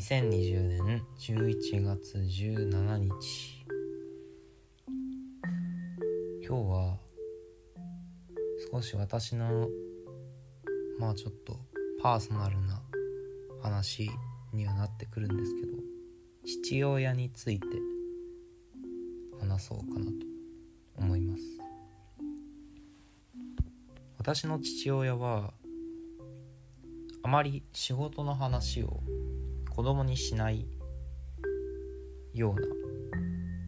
2020年11月17日。今日は少し私のまあちょっとパーソナルな話にはなってくるんですけど父親について話そうかなと思います。私の父親はあまり仕事の話を子供にしないような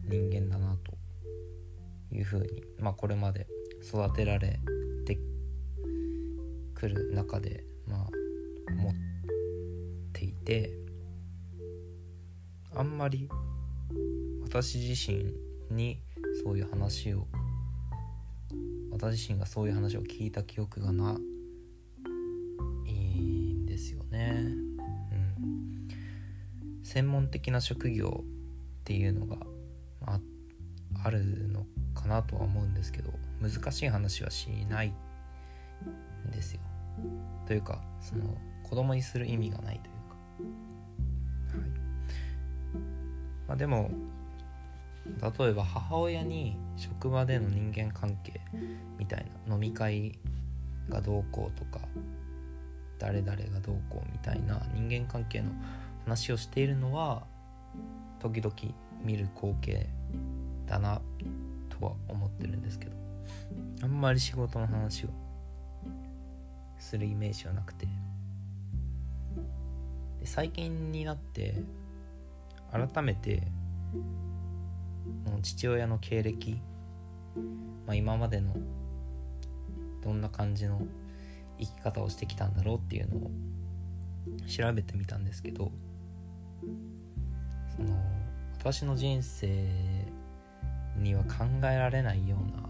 人間だなというふうにまあこれまで育てられてくる中でまあ思っていてあんまり私自身にそういう話を私自身がそういう話を聞いた記憶がないんですよね。専門的な職業っていうのがああるのかなとは思うんですけど難しい話はしないんですよ。というかその子供にする意味がないというか。はいまあ、でも例えば母親に職場での人間関係みたいな飲み会がどうこうとか誰々がどうこうみたいな人間関係の話をしているのは時々見る光景だなとは思ってるんですけどあんまり仕事の話をするイメージはなくて。で最近になって改めて父親の経歴、まあ、今までのどんな感じの生き方をしてきたんだろうっていうのを調べてみたんですけどその私の人生には考えられないような、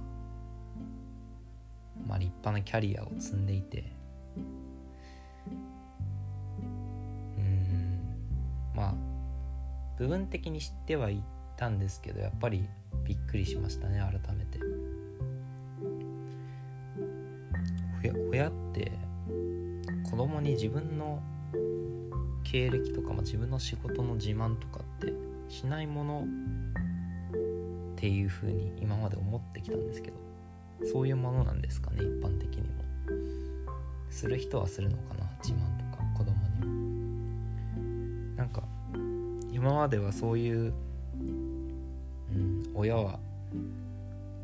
まあ、立派なキャリアを積んでいて。うんまあ部分的に知ってはいたんですけどやっぱりびっくりしましたね改めて。親って子供に自分の経歴とか、まあ、自分の仕事の自慢とかってしないものっていう風に今まで思ってきたんですけどそういうものなんですかね一般的にも。する人はするのかな自慢とか子供にもなんか今まではそういううん親は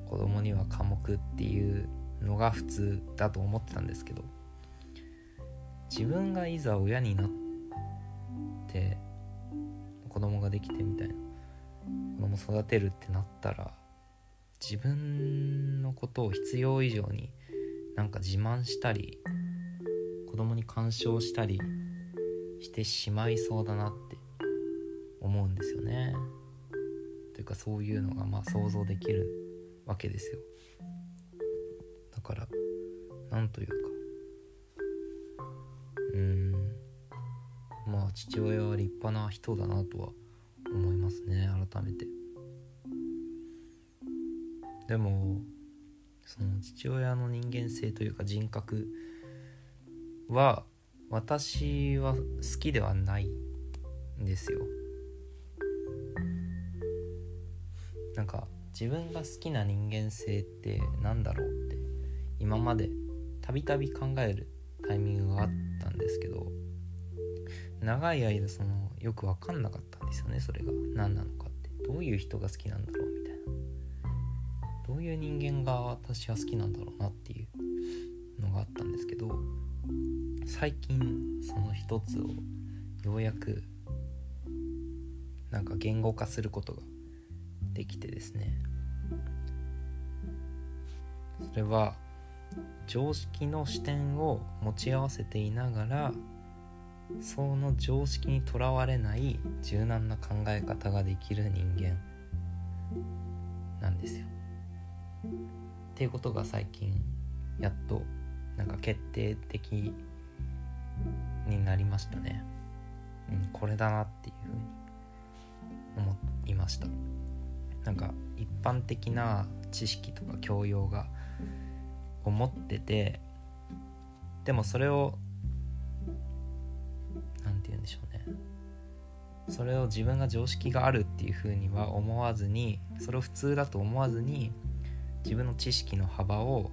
子供には科目っていうのが普通だと思ってたんですけど自分がいざ親になって子供ができてみたいな子供育てるってなったら自分のことを必要以上になんか自慢したり子供に干渉したりしてしまいそうだなって思うんですよね。というかそういうのがまあ想像できるわけですよだからなんという父親は立派な人だなとは思いますね改めて。でもその父親の人間性というか人格は私は好きではないんですよ。なんか自分が好きな人間性って何だろうって今までたびたび考えるタイミングがあったんですけど長い間そのよく分かんなかったんですよね。それが何なのかってどういう人が好きなんだろうみたいなどういう人間が私は好きなんだろうなっていうのがあったんですけど最近その一つをようやくなんか言語化することができてですね。それは常識の視点を持ち合わせていながらその常識にとらわれない柔軟な考え方ができる人間なんですよ。っていうことが最近やっとなんか決定的になりましたね。うん、これだなっていうふうに思いました。なんか一般的な知識とか教養が思っててでもそれをそれを自分が常識があるっていうふうには思わずにそれを普通だと思わずに自分の知識の幅を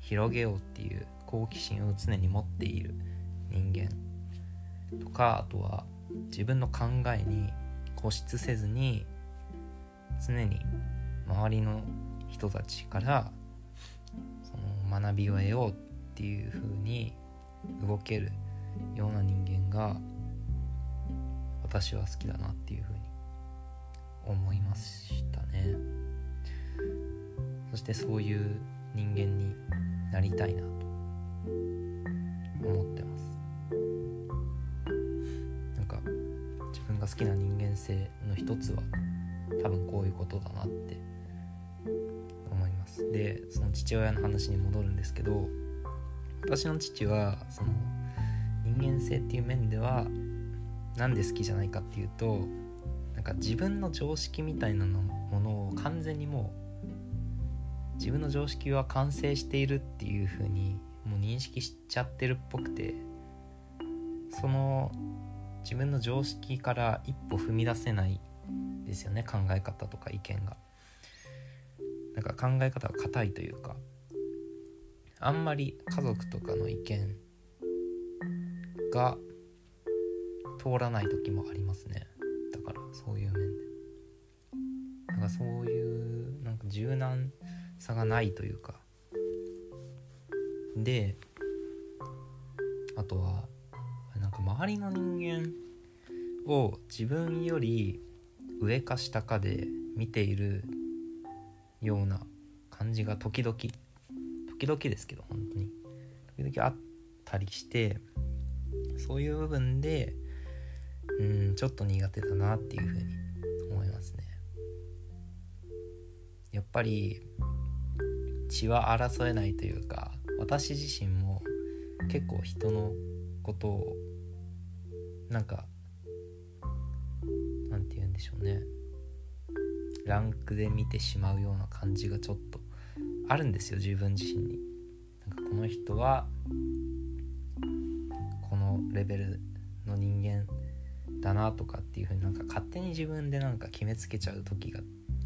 広げようっていう好奇心を常に持っている人間とかあとは自分の考えに固執せずに常に周りの人たちからその学びを得ようっていう風に動けるような人間が私は好きだなっていう風に思いましたね。そしてそういう人間になりたいなと思ってます。なんか自分が好きな人間性の一つは多分こういうことだなって思います。でその父親の話に戻るんですけど私の父はその人間性っていう面では何で好きじゃないかっていうとなんか自分の常識みたいなのものを完全にもう自分の常識は完成しているっていう風にもう認識しちゃってるっぽくてその自分の常識から一歩踏み出せないですよね考え方とか意見が。なんか考え方が硬いというかあんまり家族とかの意見が通らない時もありますね。だからそういう面で。なんかそういうなんか柔軟さがないというか。であとはなんか周りの人間を自分より上か下かで見ているような感じが時々時々ですけど本当に。時々あったりしてそういう部分でうんちょっと苦手だなっていうふうに思いますね。やっぱり血は争えないというか私自身も結構人のことをなんかなんて言うんでしょうね。ランクで見てしまうような感じがちょっとあるんですよ自分自身に。なんかこの人はこのレベルの人間だなとかっていう風になんか勝手に自分でなんか決めつけちゃう時が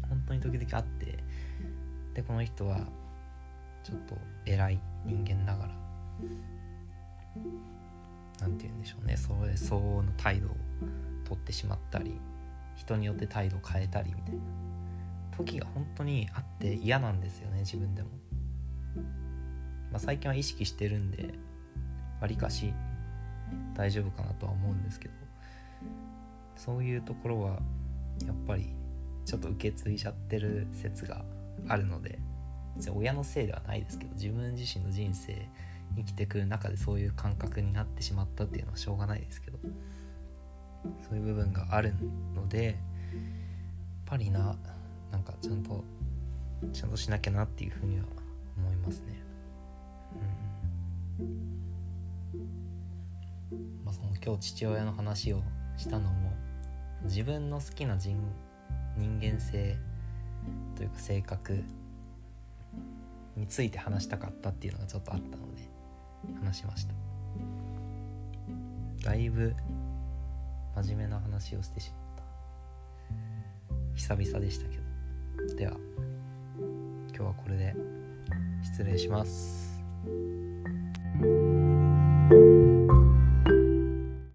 本当に時々あってでこの人はちょっと偉い人間だから何て言うんでしょうね。それ相応の態度をとってしまったり人によって態度を変えたりみたいな時が本当にあって嫌なんですよね自分でも、まあ、最近は意識してるんでわりかし大丈夫かなとは思うんですけど。そういうところはやっぱりちょっと受け継いじゃってる説があるので別に親のせいではないですけど自分自身の人生生きてくる中でそういう感覚になってしまったっていうのはしょうがないですけどそういう部分があるのでやっぱりななんかちゃんとちゃんとしなきゃなっていうふうには思いますね。まあ、その今日父親の話をしたのも自分の好きな人人間性というか性格について話したかったっていうのがちょっとあったので話しました。だいぶ真面目な話をしてしまった。久々でしたけど。では今日はこれで失礼します。